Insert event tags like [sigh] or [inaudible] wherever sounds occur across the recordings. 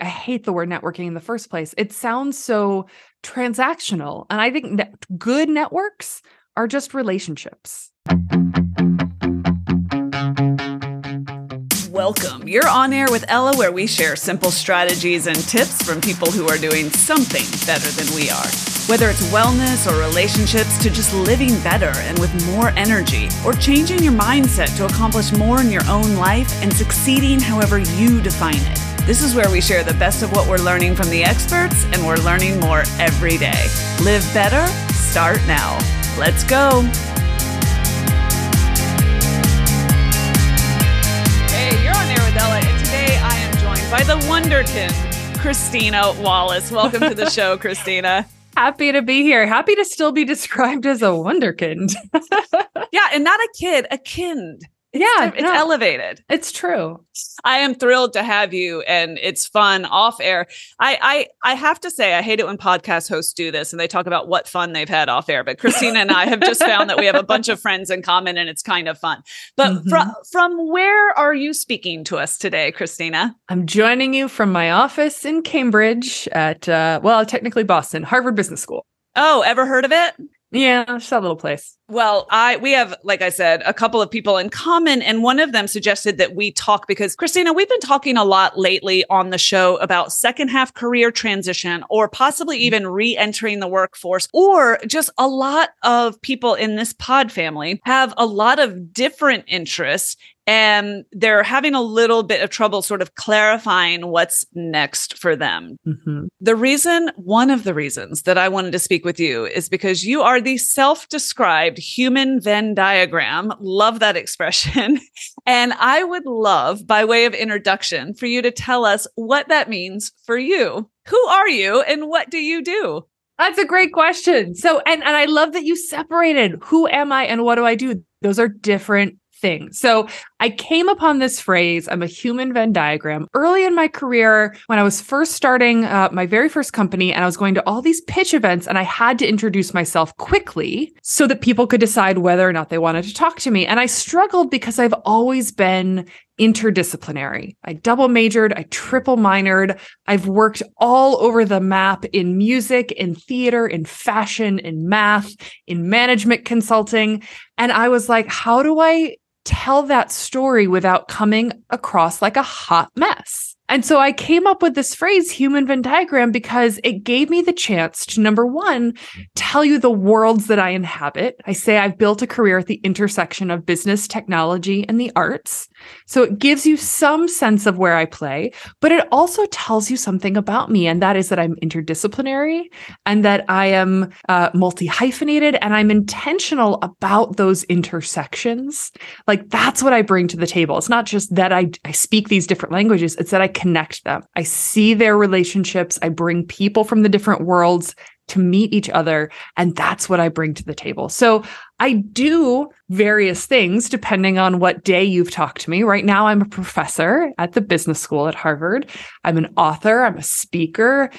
I hate the word networking in the first place. It sounds so transactional. And I think ne- good networks are just relationships. Welcome. You're on air with Ella, where we share simple strategies and tips from people who are doing something better than we are. Whether it's wellness or relationships to just living better and with more energy, or changing your mindset to accomplish more in your own life and succeeding however you define it. This is where we share the best of what we're learning from the experts, and we're learning more every day. Live better, start now. Let's go. Hey, you're on air with Ella, and today I am joined by the Wonderkin, Christina Wallace. Welcome to the [laughs] show, Christina. Happy to be here. Happy to still be described as a wonderkind. [laughs] yeah, and not a kid, a kind. Yeah, it's no, elevated. It's true. I am thrilled to have you, and it's fun off air. I, I I have to say, I hate it when podcast hosts do this and they talk about what fun they've had off air. But Christina and I have just found that we have a bunch of friends in common, and it's kind of fun. But mm-hmm. from from where are you speaking to us today, Christina? I'm joining you from my office in Cambridge at uh, well, technically Boston, Harvard Business School. Oh, ever heard of it? Yeah, that little place. Well, I we have, like I said, a couple of people in common, and one of them suggested that we talk because Christina, we've been talking a lot lately on the show about second half career transition, or possibly mm-hmm. even re-entering the workforce, or just a lot of people in this pod family have a lot of different interests and they're having a little bit of trouble sort of clarifying what's next for them. Mm-hmm. The reason, one of the reasons that I wanted to speak with you is because you are the self described human Venn diagram. Love that expression. [laughs] and I would love, by way of introduction, for you to tell us what that means for you. Who are you and what do you do? That's a great question. So, and, and I love that you separated who am I and what do I do? Those are different thing. So I came upon this phrase, I'm a human Venn diagram, early in my career when I was first starting uh, my very first company and I was going to all these pitch events and I had to introduce myself quickly so that people could decide whether or not they wanted to talk to me. And I struggled because I've always been interdisciplinary. I double majored, I triple minored. I've worked all over the map in music, in theater, in fashion, in math, in management consulting. And I was like, how do I tell that story without coming across like a hot mess. And so I came up with this phrase, human Venn diagram, because it gave me the chance to number one, tell you the worlds that I inhabit. I say I've built a career at the intersection of business, technology, and the arts. So it gives you some sense of where I play, but it also tells you something about me. And that is that I'm interdisciplinary and that I am uh, multi hyphenated and I'm intentional about those intersections. Like that's what I bring to the table. It's not just that I, I speak these different languages, it's that I connect them. I see their relationships. I bring people from the different worlds to meet each other. And that's what I bring to the table. So I do various things depending on what day you've talked to me. Right now, I'm a professor at the business school at Harvard. I'm an author, I'm a speaker.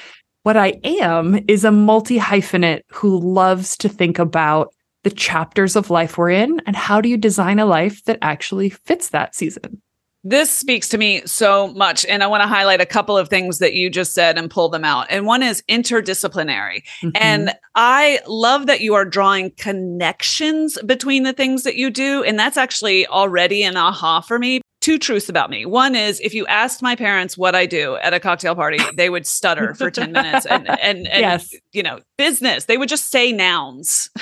What I am is a multi hyphenate who loves to think about the chapters of life we're in and how do you design a life that actually fits that season. This speaks to me so much. And I want to highlight a couple of things that you just said and pull them out. And one is interdisciplinary. Mm-hmm. And I love that you are drawing connections between the things that you do. And that's actually already an aha for me. Two truths about me. One is if you asked my parents what I do at a cocktail party, they would stutter for [laughs] 10 minutes and, and, and yes. you know, business, they would just say nouns. [laughs]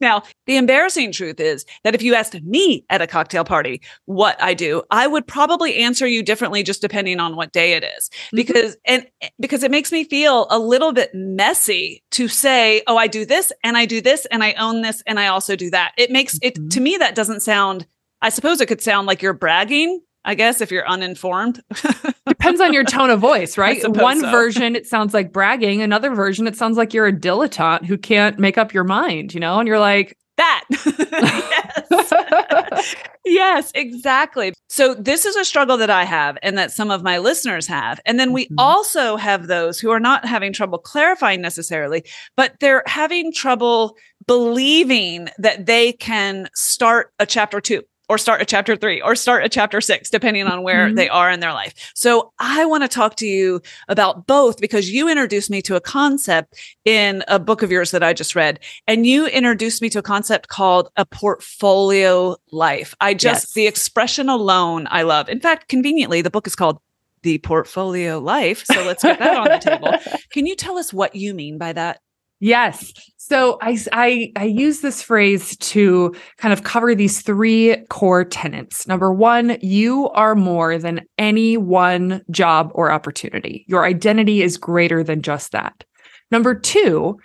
Now, the embarrassing truth is that if you asked me at a cocktail party what I do, I would probably answer you differently just depending on what day it is. Mm-hmm. Because and because it makes me feel a little bit messy to say, "Oh, I do this and I do this and I own this and I also do that." It makes mm-hmm. it to me that doesn't sound I suppose it could sound like you're bragging, I guess, if you're uninformed. [laughs] Depends on your tone of voice, right? One so. version, it sounds like bragging. Another version, it sounds like you're a dilettante who can't make up your mind, you know? And you're like, that. [laughs] yes. [laughs] yes, exactly. So, this is a struggle that I have and that some of my listeners have. And then we mm-hmm. also have those who are not having trouble clarifying necessarily, but they're having trouble believing that they can start a chapter two or start a chapter three or start a chapter six, depending on where mm-hmm. they are in their life. So I want to talk to you about both because you introduced me to a concept in a book of yours that I just read. And you introduced me to a concept called a portfolio life. I just, yes. the expression alone, I love. In fact, conveniently, the book is called the portfolio life. So let's get that on the table. [laughs] Can you tell us what you mean by that? Yes. So I, I, I use this phrase to kind of cover these three core tenets. Number one, you are more than any one job or opportunity. Your identity is greater than just that. Number two,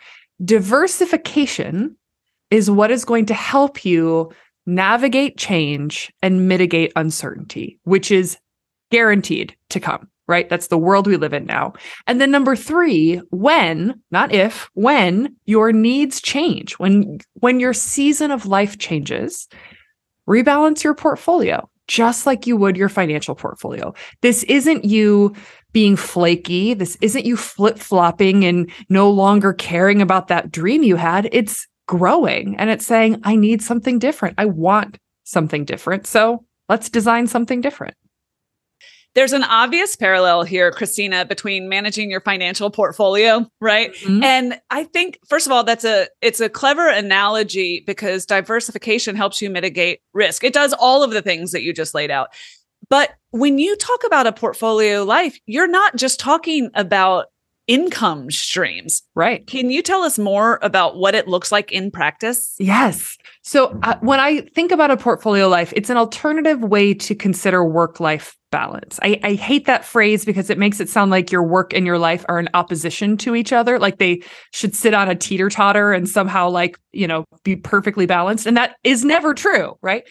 diversification is what is going to help you navigate change and mitigate uncertainty, which is guaranteed to come right? That's the world we live in now. And then number 3, when, not if, when your needs change, when when your season of life changes, rebalance your portfolio just like you would your financial portfolio. This isn't you being flaky. This isn't you flip flopping and no longer caring about that dream you had. It's growing and it's saying, I need something different. I want something different. So let's design something different. There's an obvious parallel here, Christina, between managing your financial portfolio, right? Mm-hmm. And I think first of all that's a it's a clever analogy because diversification helps you mitigate risk. It does all of the things that you just laid out. But when you talk about a portfolio life, you're not just talking about income streams. Right. Can you tell us more about what it looks like in practice? Yes. So, uh, when I think about a portfolio life, it's an alternative way to consider work life balance. I, I hate that phrase because it makes it sound like your work and your life are in opposition to each other, like they should sit on a teeter totter and somehow, like, you know, be perfectly balanced. And that is never true, right?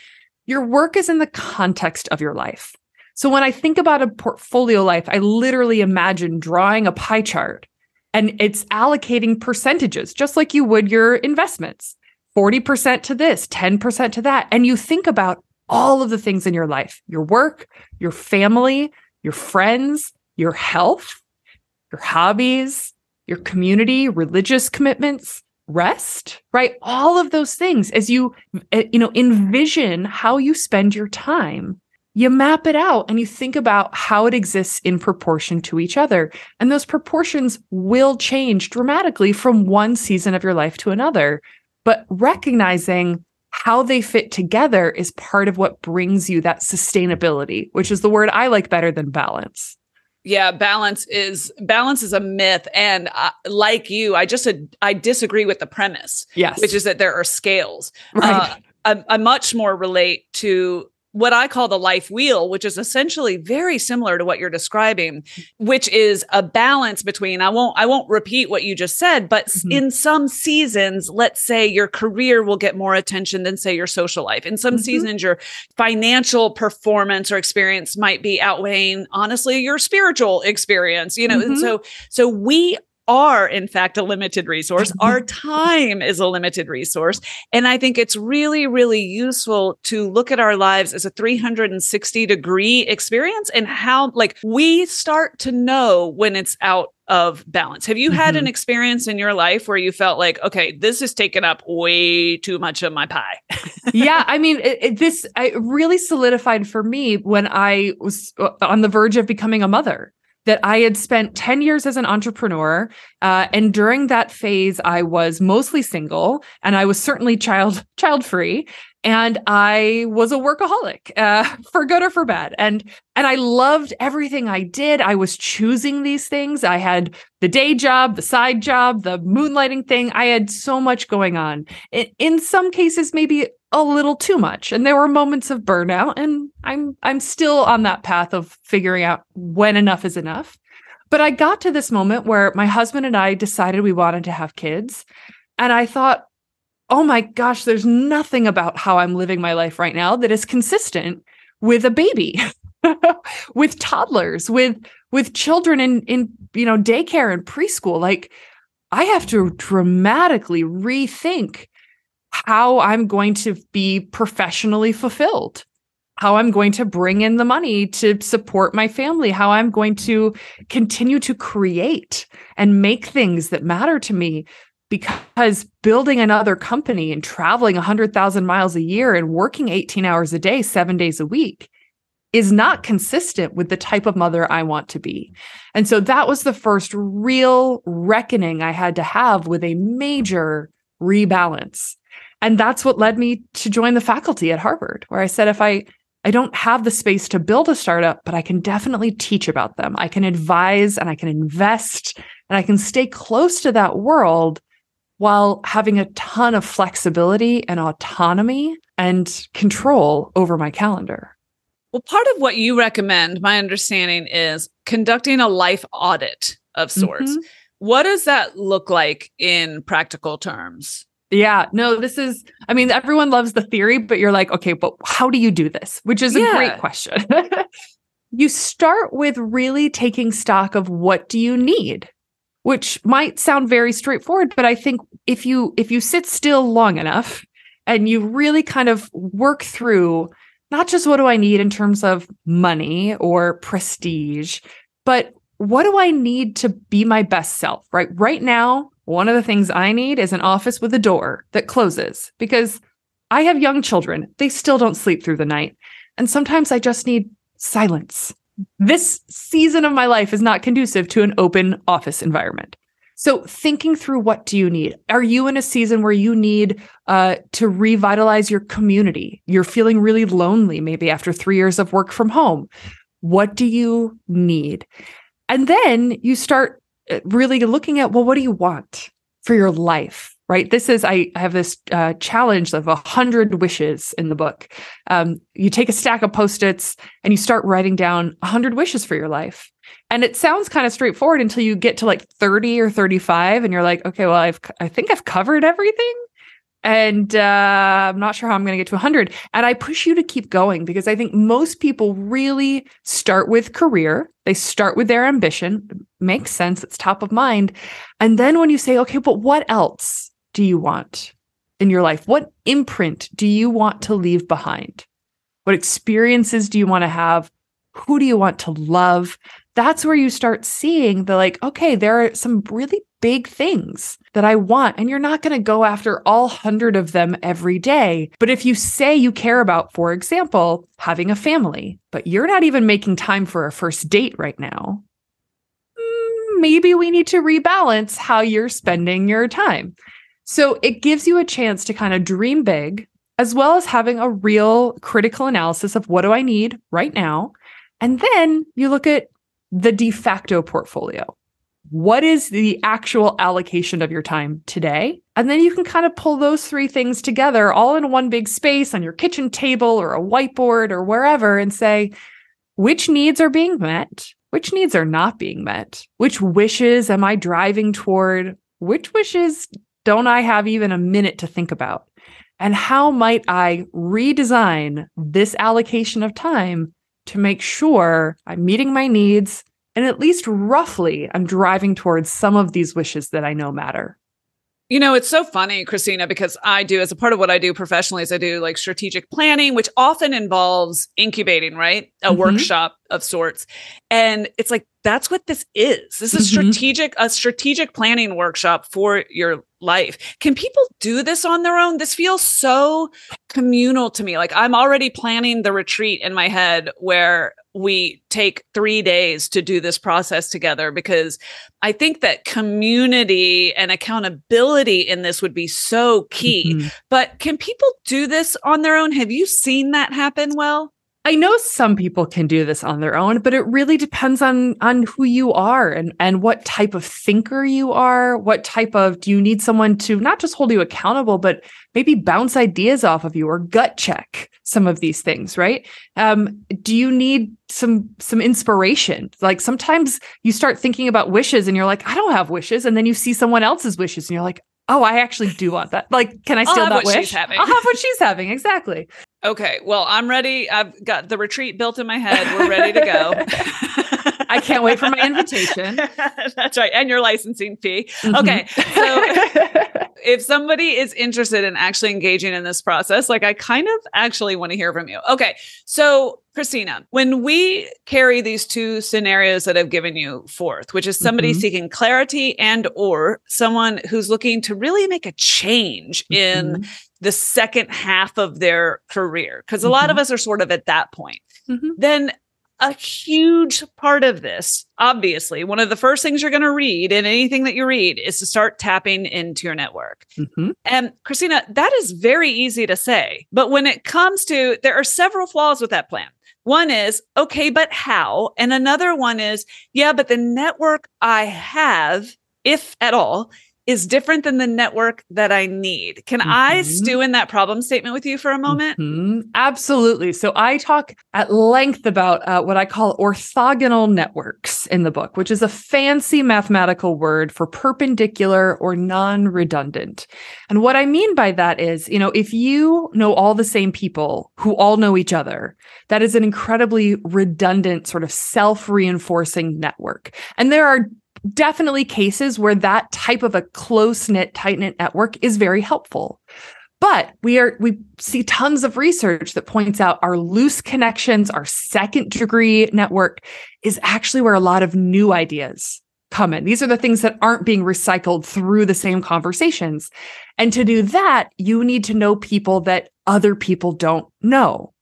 Your work is in the context of your life. So when I think about a portfolio life, I literally imagine drawing a pie chart and it's allocating percentages, just like you would your investments 40% to this, 10% to that. And you think about all of the things in your life your work, your family, your friends, your health, your hobbies, your community, religious commitments, rest, right? All of those things as you eh, you know envision how you spend your time you map it out and you think about how it exists in proportion to each other. And those proportions will change dramatically from one season of your life to another. But recognizing how they fit together is part of what brings you that sustainability, which is the word I like better than balance. Yeah, balance is balance is a myth, and uh, like you, I just uh, I disagree with the premise. Yes, which is that there are scales. Right. Uh, I, I much more relate to what I call the life wheel, which is essentially very similar to what you're describing, which is a balance between I won't I won't repeat what you just said, but mm-hmm. in some seasons, let's say your career will get more attention than say your social life. In some mm-hmm. seasons your financial performance or experience might be outweighing honestly your spiritual experience, you know. Mm-hmm. And so so we are, in fact, a limited resource. Our [laughs] time is a limited resource. And I think it's really, really useful to look at our lives as a 360 degree experience and how, like, we start to know when it's out of balance. Have you had mm-hmm. an experience in your life where you felt like, okay, this has taken up way too much of my pie? yeah, [laughs] I mean, it, it, this I really solidified for me when I was uh, on the verge of becoming a mother that I had spent 10 years as an entrepreneur. Uh, and during that phase, I was mostly single and I was certainly child child free. And I was a workaholic uh, [laughs] for good or for bad. And and I loved everything I did. I was choosing these things. I had the day job, the side job, the moonlighting thing. I had so much going on. In, some cases, maybe a little too much and there were moments of burnout and I'm I'm still on that path of figuring out when enough is enough. But I got to this moment where my husband and I decided we wanted to have kids and I thought, "Oh my gosh, there's nothing about how I'm living my life right now that is consistent with a baby." [laughs] with toddlers, with with children in in you know daycare and preschool like I have to dramatically rethink how I'm going to be professionally fulfilled, how I'm going to bring in the money to support my family, how I'm going to continue to create and make things that matter to me. Because building another company and traveling 100,000 miles a year and working 18 hours a day, seven days a week is not consistent with the type of mother I want to be. And so that was the first real reckoning I had to have with a major rebalance. And that's what led me to join the faculty at Harvard, where I said, if I I don't have the space to build a startup, but I can definitely teach about them. I can advise and I can invest and I can stay close to that world while having a ton of flexibility and autonomy and control over my calendar. Well, part of what you recommend, my understanding is conducting a life audit of sorts. Mm-hmm. What does that look like in practical terms? Yeah, no, this is, I mean, everyone loves the theory, but you're like, okay, but how do you do this? Which is yeah. a great question. [laughs] you start with really taking stock of what do you need? Which might sound very straightforward, but I think if you if you sit still long enough and you really kind of work through not just what do I need in terms of money or prestige, but what do I need to be my best self, right? Right now, one of the things I need is an office with a door that closes because I have young children. They still don't sleep through the night. And sometimes I just need silence. This season of my life is not conducive to an open office environment. So thinking through what do you need? Are you in a season where you need uh, to revitalize your community? You're feeling really lonely, maybe after three years of work from home. What do you need? And then you start uh, really looking at, well, what do you want for your life? Right. This is, I have this uh, challenge of a hundred wishes in the book. Um, you take a stack of post-its and you start writing down a hundred wishes for your life. And it sounds kind of straightforward until you get to like 30 or 35 and you're like, okay, well, I've, I think I've covered everything. And uh, I'm not sure how I'm going to get to 100. And I push you to keep going because I think most people really start with career. They start with their ambition. It makes sense. It's top of mind. And then when you say, okay, but what else do you want in your life? What imprint do you want to leave behind? What experiences do you want to have? Who do you want to love? that's where you start seeing the like, okay, there are some really big things that I want. And you're not going to go after all hundred of them every day. But if you say you care about, for example, having a family, but you're not even making time for a first date right now, mm, maybe we need to rebalance how you're spending your time. So it gives you a chance to kind of dream big, as well as having a real critical analysis of what do I need right now. And then you look at the de facto portfolio. What is the actual allocation of your time today? And then you can kind of pull those three things together all in one big space on your kitchen table or a whiteboard or wherever and say, which needs are being met? Which needs are not being met? Which wishes am I driving toward? Which wishes don't I have even a minute to think about? And how might I redesign this allocation of time to make sure I'm meeting my needs and at least roughly I'm driving towards some of these wishes that I know matter. You know, it's so funny, Christina, because I do, as a part of what I do professionally, is I do like strategic planning, which often involves incubating, right? A mm-hmm. workshop of sorts. And it's like, that's what this is. This is mm-hmm. strategic, a strategic planning workshop for your life. Can people do this on their own? This feels so communal to me. Like I'm already planning the retreat in my head where we take three days to do this process together because I think that community and accountability in this would be so key. Mm-hmm. But can people do this on their own? Have you seen that happen well? I know some people can do this on their own, but it really depends on on who you are and and what type of thinker you are. What type of do you need someone to not just hold you accountable, but maybe bounce ideas off of you or gut check some of these things, right? Um, do you need some some inspiration? Like sometimes you start thinking about wishes and you're like, I don't have wishes, and then you see someone else's wishes and you're like, oh, I actually do want that. Like, can I steal that wish? I'll have what she's having. Exactly. Okay. Well, I'm ready. I've got the retreat built in my head. We're ready to go. [laughs] I can't wait for my invitation. [laughs] That's right. And your licensing fee. Mm-hmm. Okay. So [laughs] if somebody is interested in actually engaging in this process, like I kind of actually want to hear from you. Okay. So, Christina, when we carry these two scenarios that I've given you forth, which is somebody mm-hmm. seeking clarity and or someone who's looking to really make a change mm-hmm. in the second half of their career, because a mm-hmm. lot of us are sort of at that point, mm-hmm. then a huge part of this, obviously, one of the first things you're going to read in anything that you read is to start tapping into your network. Mm-hmm. And Christina, that is very easy to say. But when it comes to, there are several flaws with that plan. One is, okay, but how? And another one is, yeah, but the network I have, if at all, is different than the network that I need. Can mm-hmm. I stew in that problem statement with you for a moment? Mm-hmm. Absolutely. So I talk at length about uh, what I call orthogonal networks in the book, which is a fancy mathematical word for perpendicular or non redundant. And what I mean by that is, you know, if you know all the same people who all know each other, that is an incredibly redundant, sort of self reinforcing network. And there are definitely cases where that type of a close knit, tight knit network is very helpful. But we are we see tons of research that points out our loose connections, our second degree network is actually where a lot of new ideas come in. These are the things that aren't being recycled through the same conversations. And to do that, you need to know people that other people don't know.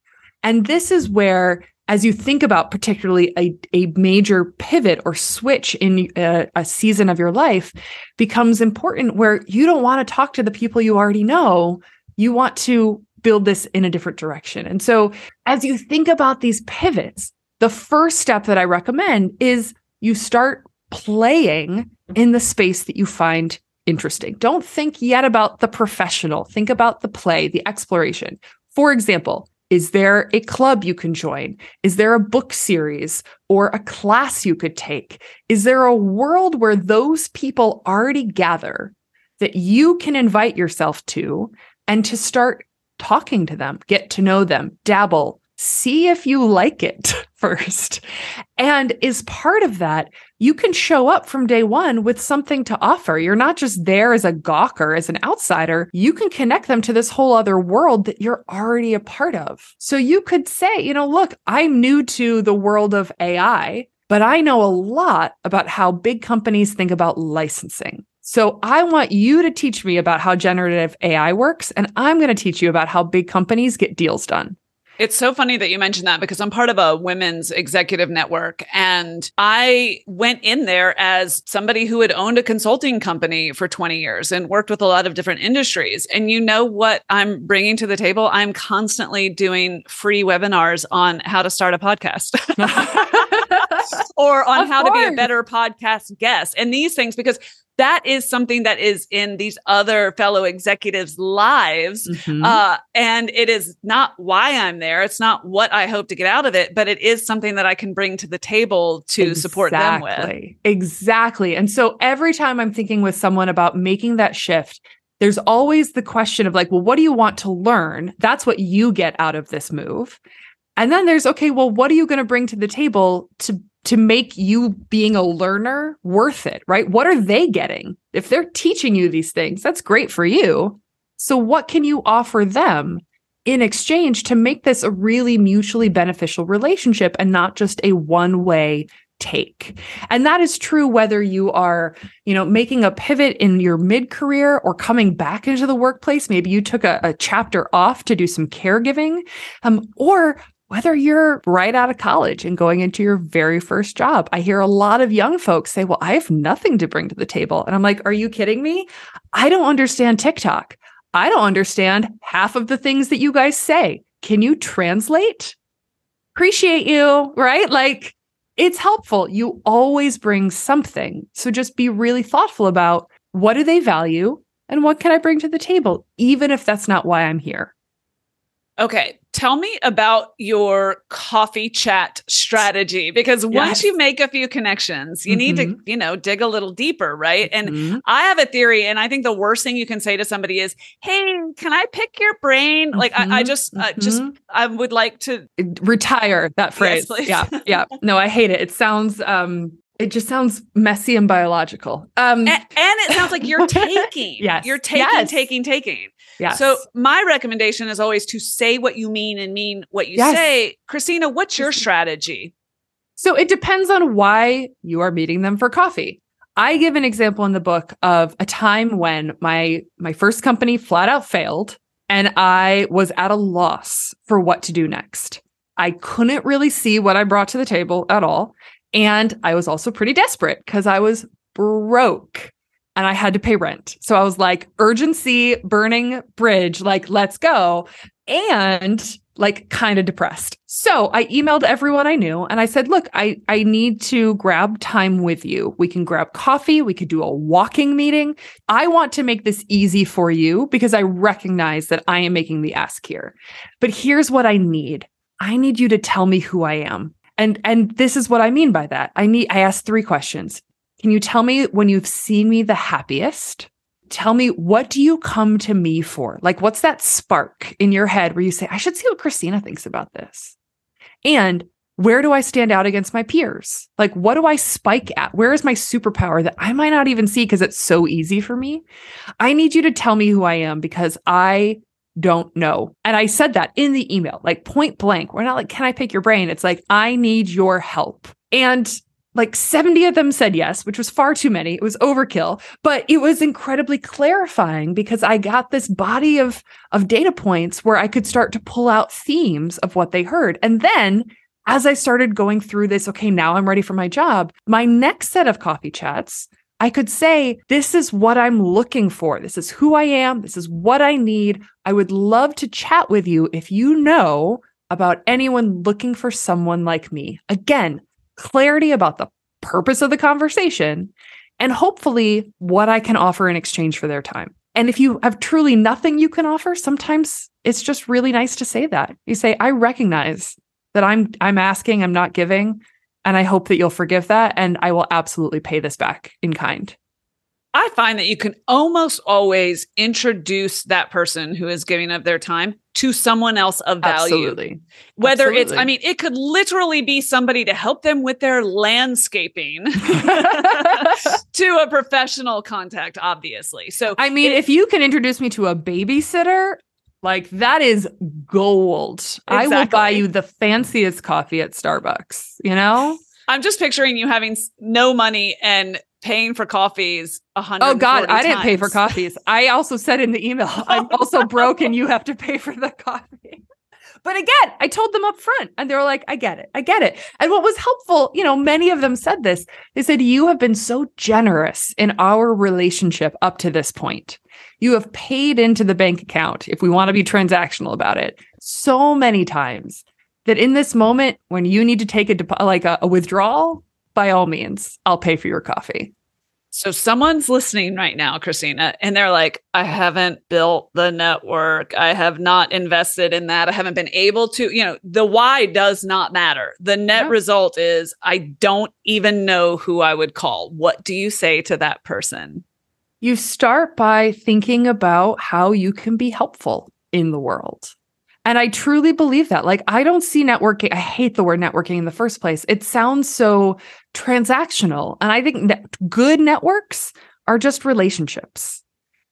And this is where as you think about particularly a, a major pivot or switch in a, a, season of your life becomes important where you don't want to talk to the people you already know. You want to build this in a different direction. And so as you think about these pivots the first step that i recommend is you start playing in the space that you find interesting. Don't think yet about the professional. Think about the play the exploration. For example is there a club you can join? Is there a book series or a class you could take? Is there a world where those people already gather that you can invite yourself to and to start talking to them, get to know them, dabble, see if you like it [laughs] first. And is part of that, you can show up from day one with something to offer. You're not just there as a gawker, as an outsider. You can connect them to this whole other world that you're already a part of. So you could say, you know, look, I'm new to the world of AI, but I know a lot about how big companies think about licensing. So I want you to teach me about how generative AI works, and I'm going to teach you about how big companies get deals done. It's so funny that you mentioned that because I'm part of a women's executive network. And I went in there as somebody who had owned a consulting company for 20 years and worked with a lot of different industries. And you know what I'm bringing to the table? I'm constantly doing free webinars on how to start a podcast. [laughs] [laughs] [laughs] or on of how course. to be a better podcast guest and these things because that is something that is in these other fellow executives' lives. Mm-hmm. Uh, and it is not why I'm there. It's not what I hope to get out of it, but it is something that I can bring to the table to exactly. support them with. Exactly. And so every time I'm thinking with someone about making that shift, there's always the question of like, well, what do you want to learn? That's what you get out of this move. And then there's, okay, well, what are you going to bring to the table to to make you being a learner worth it, right? What are they getting? If they're teaching you these things, that's great for you. So, what can you offer them in exchange to make this a really mutually beneficial relationship and not just a one way take? And that is true whether you are, you know, making a pivot in your mid career or coming back into the workplace. Maybe you took a, a chapter off to do some caregiving, um, or whether you're right out of college and going into your very first job. I hear a lot of young folks say, Well, I have nothing to bring to the table. And I'm like, Are you kidding me? I don't understand TikTok. I don't understand half of the things that you guys say. Can you translate? Appreciate you, right? Like, it's helpful. You always bring something. So just be really thoughtful about what do they value and what can I bring to the table, even if that's not why I'm here. Okay, tell me about your coffee chat strategy because yes. once you make a few connections, you mm-hmm. need to, mm-hmm. you know, dig a little deeper, right? And mm-hmm. I have a theory, and I think the worst thing you can say to somebody is, "Hey, can I pick your brain?" Mm-hmm. Like, I, I mm-hmm. just, uh, just. I would like to retire that phrase. Yes, yeah, yeah. No, I hate it. It sounds um It just sounds messy and biological. Um, and, and it sounds like you're [laughs] taking. yes. You're taking, yes. taking, taking. Yes. So my recommendation is always to say what you mean and mean what you Yes. say. Christina, what's your strategy? So it depends on why you are meeting them for coffee. I give an example in the book of a time when my my first company flat out failed and I was at a loss for what to do next. I couldn't really see what I brought to the table at all and I was also pretty desperate cuz I was broke and I had to pay rent. So I was like urgency burning bridge like let's go and like kind of depressed. So I emailed everyone I knew and I said, look, I, I need to grab time with you. We can grab coffee. We could do a walking meeting. I want to make this easy for you because I recognize that I am making the ask here. But here's what I need. I need you to tell me who I am. And, and this is what I mean by that. I need, I asked three questions. Can you tell me when you've seen me the happiest? tell me what do you come to me for? Like what's that spark in your head where you say i should see what christina thinks about this. And where do i stand out against my peers? Like what do i spike at? Where is my superpower that i might not even see because it's so easy for me? I need you to tell me who i am because i don't know. And i said that in the email like point blank. We're not like can i pick your brain? It's like i need your help. And like 70 of them said yes, which was far too many. It was overkill, but it was incredibly clarifying because I got this body of of data points where I could start to pull out themes of what they heard. And then as I started going through this, okay, now I'm ready for my job. My next set of coffee chats, I could say, this is what I'm looking for. This is who I am. This is what I need. I would love to chat with you if you know about anyone looking for someone like me. Again, clarity about the purpose of the conversation and hopefully what I can offer in exchange for their time. And if you have truly nothing you can offer, sometimes it's just really nice to say that. You say, I recognize that I'm I'm asking, I'm not giving, and I hope that you'll forgive that and I will absolutely pay this back in kind. I find that you can almost always introduce that person who is giving up their time to someone else of value. Absolutely. Whether it's, I mean, it could literally be somebody to help them with their landscaping [laughs] to a professional contact, obviously. So, I mean, if you can introduce me to a babysitter, like that is gold. I will buy you the fanciest coffee at Starbucks, you know? I'm just picturing you having no money and paying for coffees a hundred. Oh God, I didn't pay for [laughs] coffees. I also said in the email, [laughs] I'm also broke and you have to pay for the coffee. But again, I told them up front and they were like, I get it. I get it. And what was helpful, you know, many of them said this. They said, You have been so generous in our relationship up to this point. You have paid into the bank account, if we want to be transactional about it, so many times that in this moment, when you need to take a like a, a withdrawal, by all means, I'll pay for your coffee. So someone's listening right now, Christina, and they're like, I haven't built the network. I have not invested in that. I haven't been able to, you know, the why does not matter. The net Yeah. result is I don't even know who I would call. What do you say to that person? You start by thinking about how you can be helpful in the world. And I truly believe that. Like, I don't see networking. I hate the word networking in the first place. It sounds so transactional. And I think net- good networks are just relationships.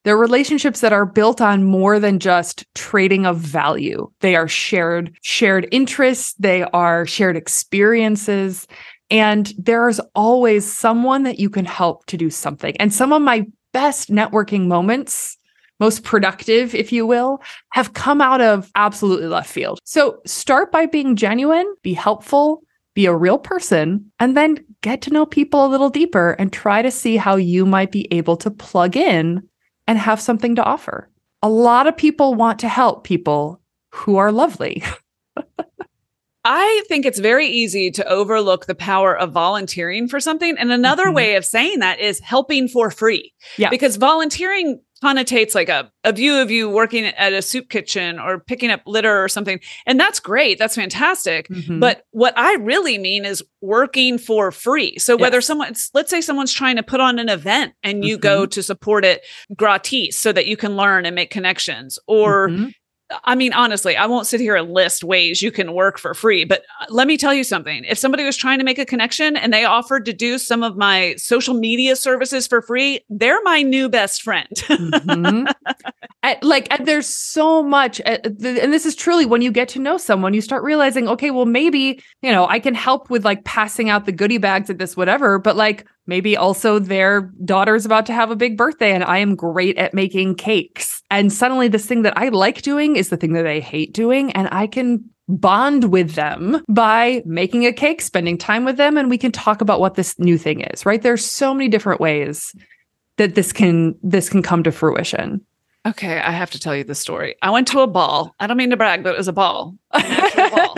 They're relationships that are built on more than just trading of value. They are shared, shared interests. They are shared experiences. And there's always someone that you can help to do something. And some of my best networking moments, most productive, if you will, have come out of absolutely left field. So start by being genuine, be helpful, be a real person, and then get to know people a little deeper and try to see how you might be able to plug in and have something to offer. A lot of people want to help people who are lovely. [laughs] I think it's very easy to overlook the power of volunteering for something. And another Mhm. way of saying that is helping for free. Yeah. Because volunteering connotates like a, a view of you working at a soup kitchen or picking up litter or something. And that's great. That's fantastic. Mhm. But what I really mean is working for free. So whether Yes. someone, let's say someone's trying to put on an event and you go to support it gratis so that you can learn and make connections, or Mhm. I mean, honestly, I won't sit here and list ways you can work for free, but uh, let me tell you something. If somebody was trying to make a connection and they offered to do some of my social media services for free, they're my new best friend. mm-hmm. [laughs] like, there's so much, uh, and this is truly when you get to know someone, you start realizing, okay, well, maybe, you know, I can help with like passing out the goodie bags at this, whatever, but like, Maybe also their daughter's about to have a big birthday and I am great at making cakes. And suddenly, this thing that I like doing is the thing that I hate doing. And I can bond with them by making a cake, spending time with them, and we can talk about what this new thing is, right? There's so many different ways that this can this can come to fruition. Okay, I have to tell you the story. I went to a ball. I don't mean to brag, but it was a ball. [laughs] [laughs] ball.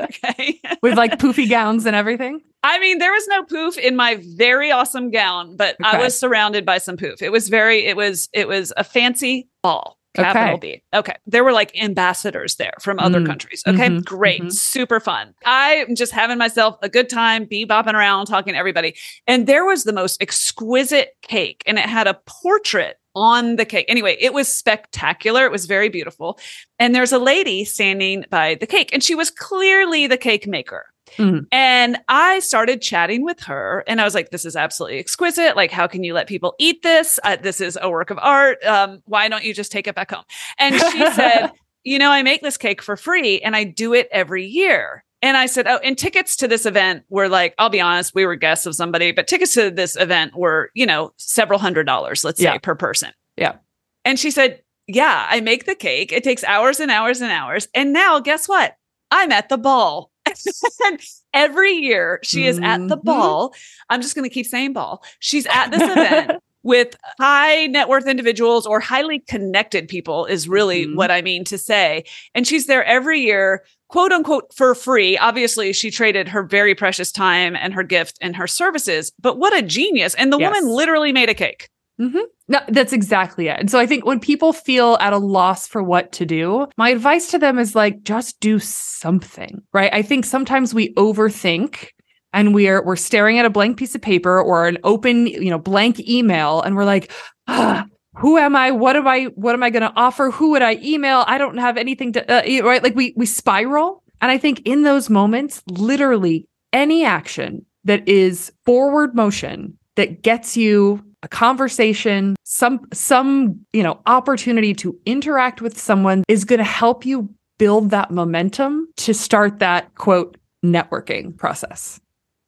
okay. [laughs] With like poofy gowns and everything? I mean, there was no poof in my very awesome gown, but okay. I was surrounded by some poof. It was very, it was, it was a fancy ball. Capital okay. B. Okay. There were like ambassadors there from other mm. countries. Okay. Mm-hmm. Great. Mm-hmm. Super fun. I'm just having myself a good time, be bopping around, talking to everybody. And there was the most exquisite cake, and it had a portrait on the cake. Anyway, it was spectacular. It was very beautiful. And there's a lady standing by the cake, and she was clearly the cake maker. Mm-hmm. And I started chatting with her, and I was like, "This is absolutely exquisite. Like, how can you let people eat this? Uh, this is a work of art. Um, why don't you just take it back home?" And she said, [laughs] "You know, I make this cake for free, and I do it every year." And I said, Oh, and tickets to this event were like, I'll be honest, we were guests of somebody, but tickets to this event were, you know, several hundred dollars, let's yeah. say, per person. Yeah. And she said, Yeah, I make the cake. It takes hours and hours and hours. And now, guess what? I'm at the ball. [laughs] every year she is at the mm-hmm. ball. I'm just going to keep saying ball. She's at this event [laughs] with high net worth individuals or highly connected people, is really mm-hmm. what I mean to say. And she's there every year quote unquote for free. Obviously, she traded her very precious time and her gift and her services, but what a genius. And the yes. woman literally made a cake. Mm-hmm. No, that's exactly it. And so I think when people feel at a loss for what to do, my advice to them is like, just do something, right? I think sometimes we overthink and we're we're staring at a blank piece of paper or an open, you know, blank email, and we're like, ah, who am I? What am I? What am I going to offer? Who would I email? I don't have anything to uh, right. Like we we spiral, and I think in those moments, literally any action that is forward motion that gets you a conversation, some some you know opportunity to interact with someone is going to help you build that momentum to start that quote networking process.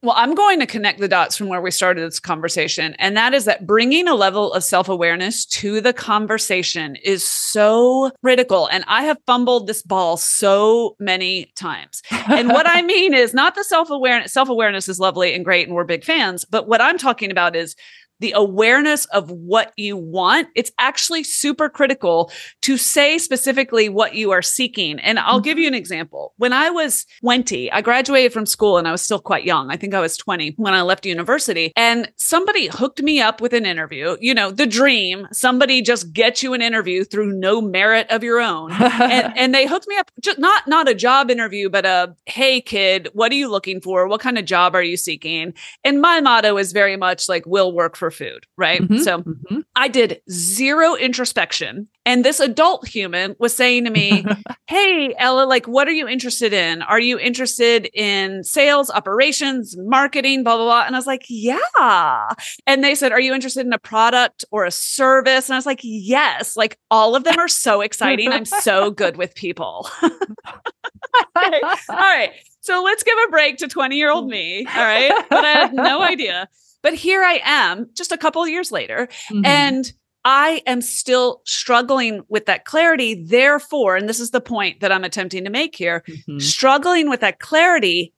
Well, I'm going to connect the dots from where we started this conversation. And that is that bringing a level of self awareness to the conversation is so critical. And I have fumbled this ball so many times. And what I [laughs] mean is not the self awareness, self awareness is lovely and great, and we're big fans. But what I'm talking about is the awareness of what you want, it's actually super critical to say specifically what you are seeking. And I'll give you mm-hmm. an example. When I was 20, I graduated from school and I was still quite young. I think I was 20 when I left university. And somebody hooked me up with an interview. You know, the dream somebody just gets you an interview through no merit of your own. and, [laughs] and they hooked me up, just not, not a job interview, but a hey, kid, what are you looking for? What kind of job are you seeking? And my motto is very much like, will work for for food, right? Mm-hmm, so mm-hmm. I did zero introspection. And this adult human was saying to me, [laughs] Hey, Ella, like, what are you interested in? Are you interested in sales, operations, marketing, blah, blah, blah? And I was like, Yeah. And they said, Are you interested in a product or a service? And I was like, Yes. Like, all of them are so exciting. I'm so good with people. [laughs] okay. All right. So let's give a break to 20 year old me. All right. But I had no [laughs] idea. But here I am just a couple of years later mm-hmm. and I am still struggling with that clarity. Therefore, and this is the point that I'm attempting to make here, mm-hmm. struggling with that clarity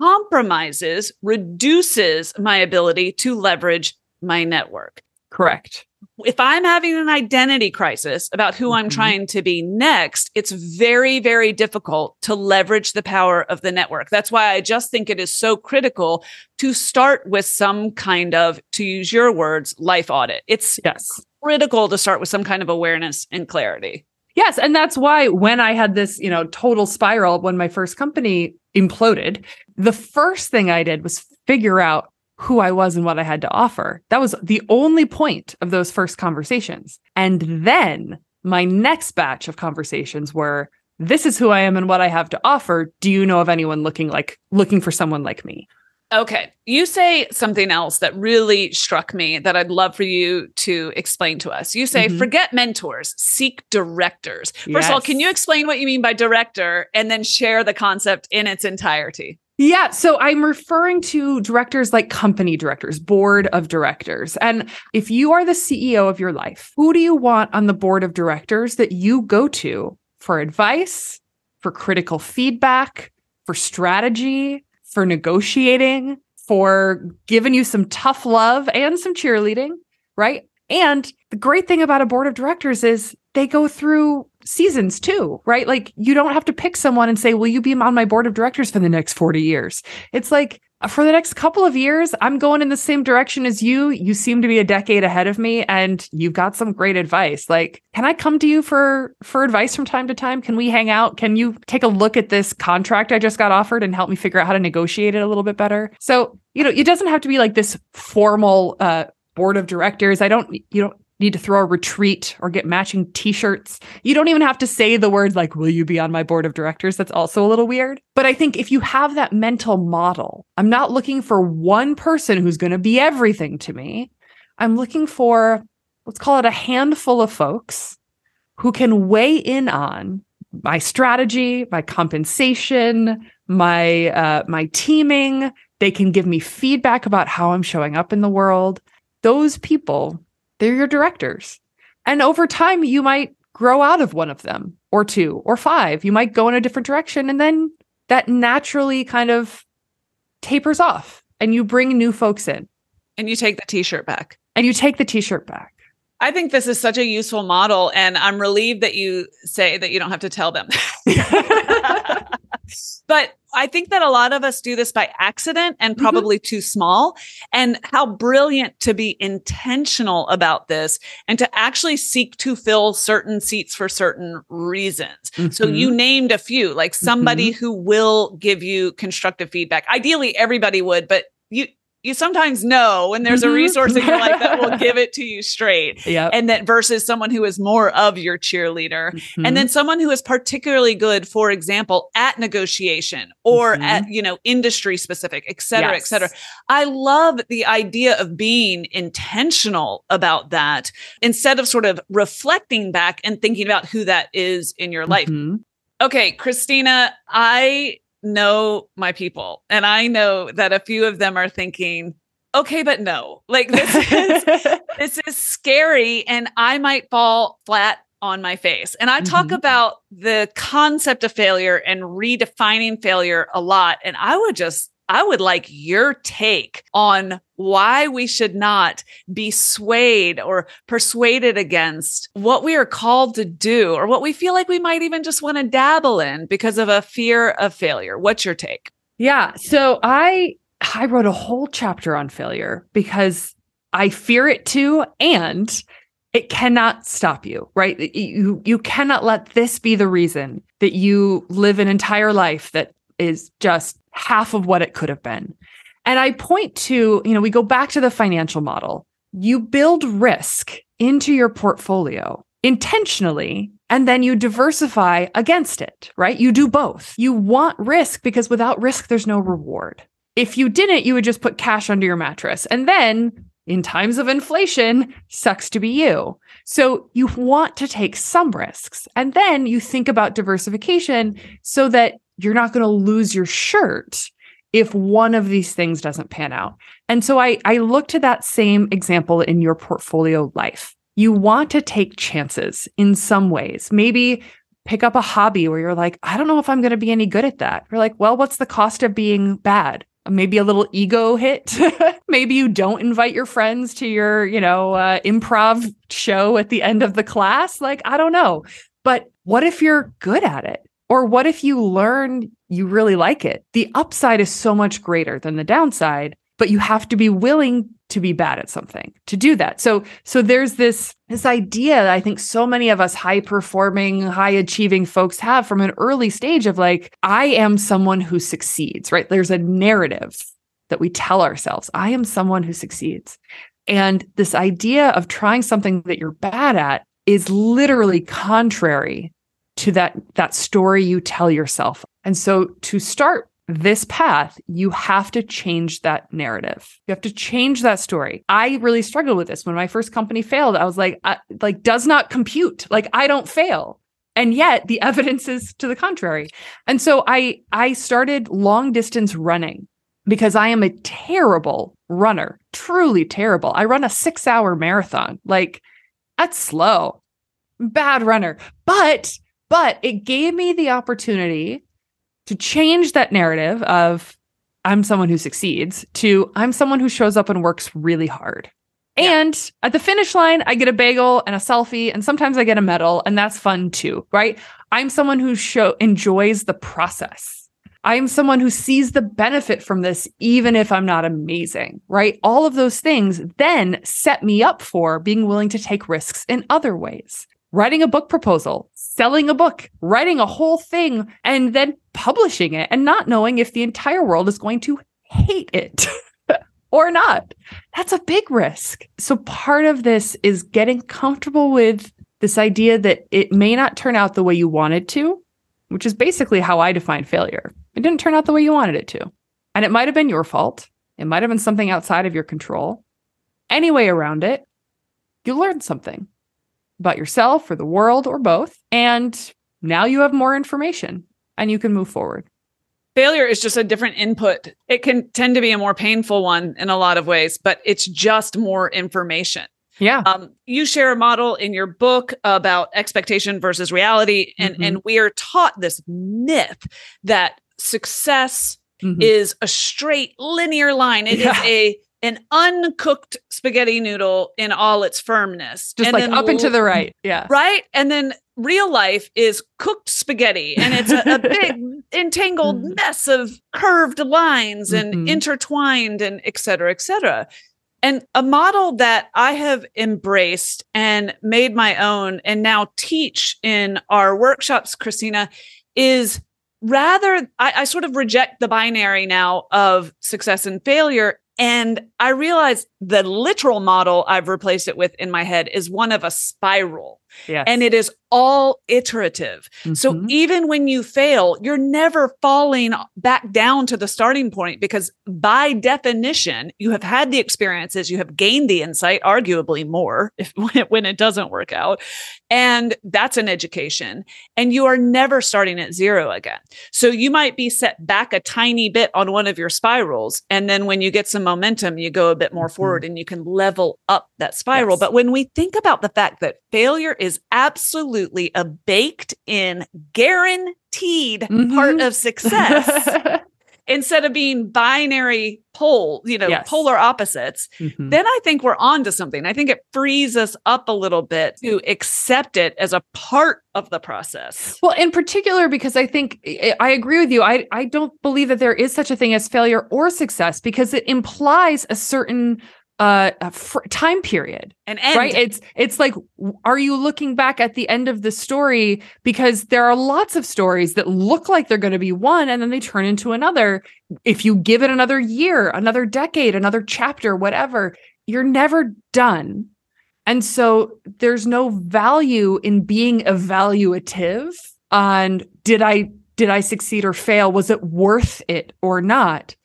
compromises, reduces my ability to leverage my network. Correct if I'm having an identity crisis about who mm-hmm. I'm trying to be next, it's very, very difficult to leverage the power of the network. That's why I just think it is so critical to start with some kind of, to use your words, life audit. It's yes. critical to start with some kind of awareness and clarity. Yes. And that's why when I had this, you know, total spiral when my first company imploded, the first thing I did was figure out who I was and what I had to offer. That was the only point of those first conversations. And then my next batch of conversations were this is who I am and what I have to offer. Do you know of anyone looking like looking for someone like me? Okay. You say something else that really struck me that I'd love for you to explain to us. You say, mm-hmm. forget mentors, seek directors. First yes. of all, can you explain what you mean by director and then share the concept in its entirety? Yeah. So I'm referring to directors like company directors, board of directors. And if you are the CEO of your life, who do you want on the board of directors that you go to for advice, for critical feedback, for strategy, for negotiating, for giving you some tough love and some cheerleading, right? And the great thing about a board of directors is they go through seasons too, right? Like you don't have to pick someone and say, Will you be on my board of directors for the next 40 years? It's like, for the next couple of years, I'm going in the same direction as you. You seem to be a decade ahead of me and you've got some great advice. Like, can I come to you for for advice from time to time? Can we hang out? Can you take a look at this contract I just got offered and help me figure out how to negotiate it a little bit better? So, you know, it doesn't have to be like this formal uh board of directors. I don't you don't need to throw a retreat or get matching t-shirts. You don't even have to say the words like, will you be on my board of directors? That's also a little weird. But I think if you have that mental model, I'm not looking for one person who's going to be everything to me. I'm looking for, let's call it a handful of folks who can weigh in on my strategy, my compensation, my uh, my teaming. They can give me feedback about how I'm showing up in the world. Those people they're your directors. And over time, you might grow out of one of them or two or five. You might go in a different direction and then that naturally kind of tapers off and you bring new folks in. And you take the t shirt back. And you take the t shirt back. I think this is such a useful model. And I'm relieved that you say that you don't have to tell them. [laughs] but I think that a lot of us do this by accident and mm-hmm. probably mm-hmm. too small. And how brilliant to be intentional about this and to actually seek to fill certain seats for certain reasons. Mm-hmm. So you mm-hmm. named a few, like somebody mm-hmm. who will give you constructive feedback. Ideally, everybody would, but you you sometimes know when there's a mm-hmm. resource in your life that will give it [laughs] to you straight. Yeah. And that versus someone who is more of your cheerleader. Mm-hmm. And then someone who is particularly good, for example, at negotiation or mm-hmm. at, you know, industry specific, et cetera, yes. et cetera. I love the idea of being intentional about that instead of sort of reflecting back and thinking about who that is in your life. Mm-hmm. Okay, Christina, I know my people and I know that a few of them are thinking, okay, but no, like this is, [laughs] this is scary and I might fall flat on my face. And I talk mm-hmm. about the concept of failure and redefining failure a lot. And I would just I would like your take on why we should not be swayed or persuaded against what we are called to do or what we feel like we might even just want to dabble in because of a fear of failure. What's your take? Yeah. So I I wrote a whole chapter on failure because I fear it too and it cannot stop you, right? You you cannot let this be the reason that you live an entire life that is just half of what it could have been. And I point to, you know, we go back to the financial model. You build risk into your portfolio intentionally, and then you diversify against it, right? You do both. You want risk because without risk, there's no reward. If you didn't, you would just put cash under your mattress. And then in times of inflation, sucks to be you. So you want to take some risks. And then you think about diversification so that you're not going to lose your shirt if one of these things doesn't pan out. And so I, I look to that same example in your portfolio life. You want to take chances in some ways. Maybe pick up a hobby where you're like, I don't know if I'm going to be any good at that. You're like, well, what's the cost of being bad? Maybe a little ego hit. [laughs] Maybe you don't invite your friends to your, you know, uh, improv show at the end of the class. Like, I don't know. But what if you're good at it? Or what if you learn you really like it? The upside is so much greater than the downside, but you have to be willing to be bad at something to do that. So so there's this this idea that I think so many of us high performing, high achieving folks have from an early stage of like I am someone who succeeds, right? There's a narrative that we tell ourselves, I am someone who succeeds. And this idea of trying something that you're bad at is literally contrary to that that story you tell yourself. And so to start this path, you have to change that narrative. You have to change that story. I really struggled with this when my first company failed. I was like, I, like does not compute. Like I don't fail. And yet the [laughs] evidence is to the contrary. And so I I started long distance running because I am a terrible runner, truly terrible. I run a 6-hour marathon. Like that's slow. Bad runner. But but it gave me the opportunity to change that narrative of I'm someone who succeeds to I'm someone who shows up and works really hard. Yeah. And at the finish line, I get a bagel and a selfie, and sometimes I get a medal, and that's fun too, right? I'm someone who show enjoys the process. I'm someone who sees the benefit from this, even if I'm not amazing, right? All of those things then set me up for being willing to take risks in other ways. Writing a book proposal, selling a book, writing a whole thing, and then publishing it and not knowing if the entire world is going to hate it [laughs] or not. That's a big risk. So part of this is getting comfortable with this idea that it may not turn out the way you wanted to, which is basically how I define failure. It didn't turn out the way you wanted it to. And it might have been your fault. It might have been something outside of your control. Any way around it, you learned something about yourself or the world or both. And now you have more information and you can move forward. Failure is just a different input. It can tend to be a more painful one in a lot of ways, but it's just more information. Yeah. Um, you share a model in your book about expectation versus reality. And, mm-hmm. and we are taught this myth that success mm-hmm. is a straight linear line. It yeah. is a an uncooked spaghetti noodle in all its firmness. Just and like up and to the right. Yeah. Right. And then real life is cooked spaghetti and it's a, a [laughs] big entangled mm-hmm. mess of curved lines and mm-hmm. intertwined and et cetera, et cetera. And a model that I have embraced and made my own and now teach in our workshops, Christina, is rather, I, I sort of reject the binary now of success and failure and I realized the literal model I've replaced it with in my head is one of a spiral. Yes. And it is all iterative. Mm-hmm. So even when you fail, you're never falling back down to the starting point because by definition, you have had the experiences, you have gained the insight, arguably more if [laughs] when it doesn't work out. And that's an education. And you are never starting at zero again. So you might be set back a tiny bit on one of your spirals. And then when you get some momentum, you go a bit more mm-hmm. forward and you can level up that spiral. Yes. But when we think about the fact that failure is absolutely a baked in, guaranteed mm-hmm. part of success. [laughs] instead of being binary pole, you know, yes. polar opposites, mm-hmm. then I think we're on to something. I think it frees us up a little bit to accept it as a part of the process. Well, in particular, because I think I agree with you. I, I don't believe that there is such a thing as failure or success because it implies a certain uh, fr- time period and right? It's it's like are you looking back at the end of the story? Because there are lots of stories that look like they're going to be one and then they turn into another. If you give it another year another decade another chapter whatever you're never done. And so there's no value in being evaluative on did i did i succeed or fail? Was it worth it or not?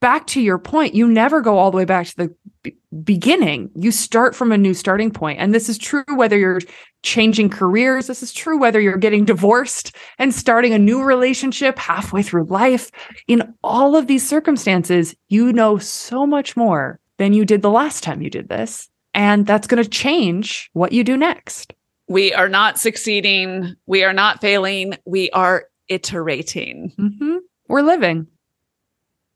Back to your point, you never go all the way back to the b- beginning. You start from a new starting point. And this is true whether you're changing careers. This is true whether you're getting divorced and starting a new relationship halfway through life. In all of these circumstances, you know so much more than you did the last time you did this. And that's going to change what you do next. We are not succeeding. We are not failing. We are iterating. Mm-hmm. We're living.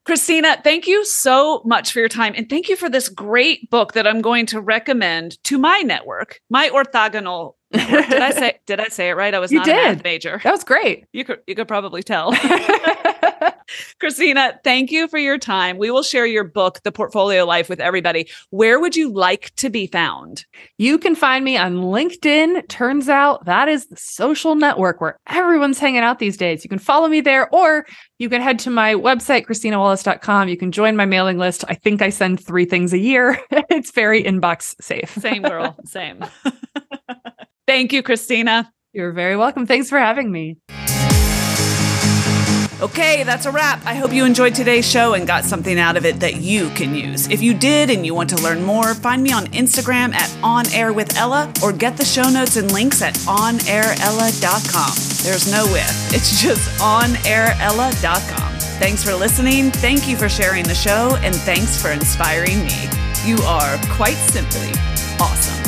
Christina, thank you so much for your time. And thank you for this great book that I'm going to recommend to my network, my orthogonal network. Did I [laughs] say did I say it right? I was you not did. a math major. That was great. You could you could probably tell. [laughs] [laughs] Christina, thank you for your time. We will share your book, The Portfolio Life, with everybody. Where would you like to be found? You can find me on LinkedIn. Turns out that is the social network where everyone's hanging out these days. You can follow me there, or you can head to my website, ChristinaWallace.com. You can join my mailing list. I think I send three things a year. [laughs] it's very inbox safe. Same girl, [laughs] same. Thank you, Christina. You're very welcome. Thanks for having me. Okay, that's a wrap. I hope you enjoyed today's show and got something out of it that you can use. If you did and you want to learn more, find me on Instagram at On Air with Ella or get the show notes and links at onairella.com. There's no with, it's just onairella.com. Thanks for listening. Thank you for sharing the show and thanks for inspiring me. You are quite simply awesome.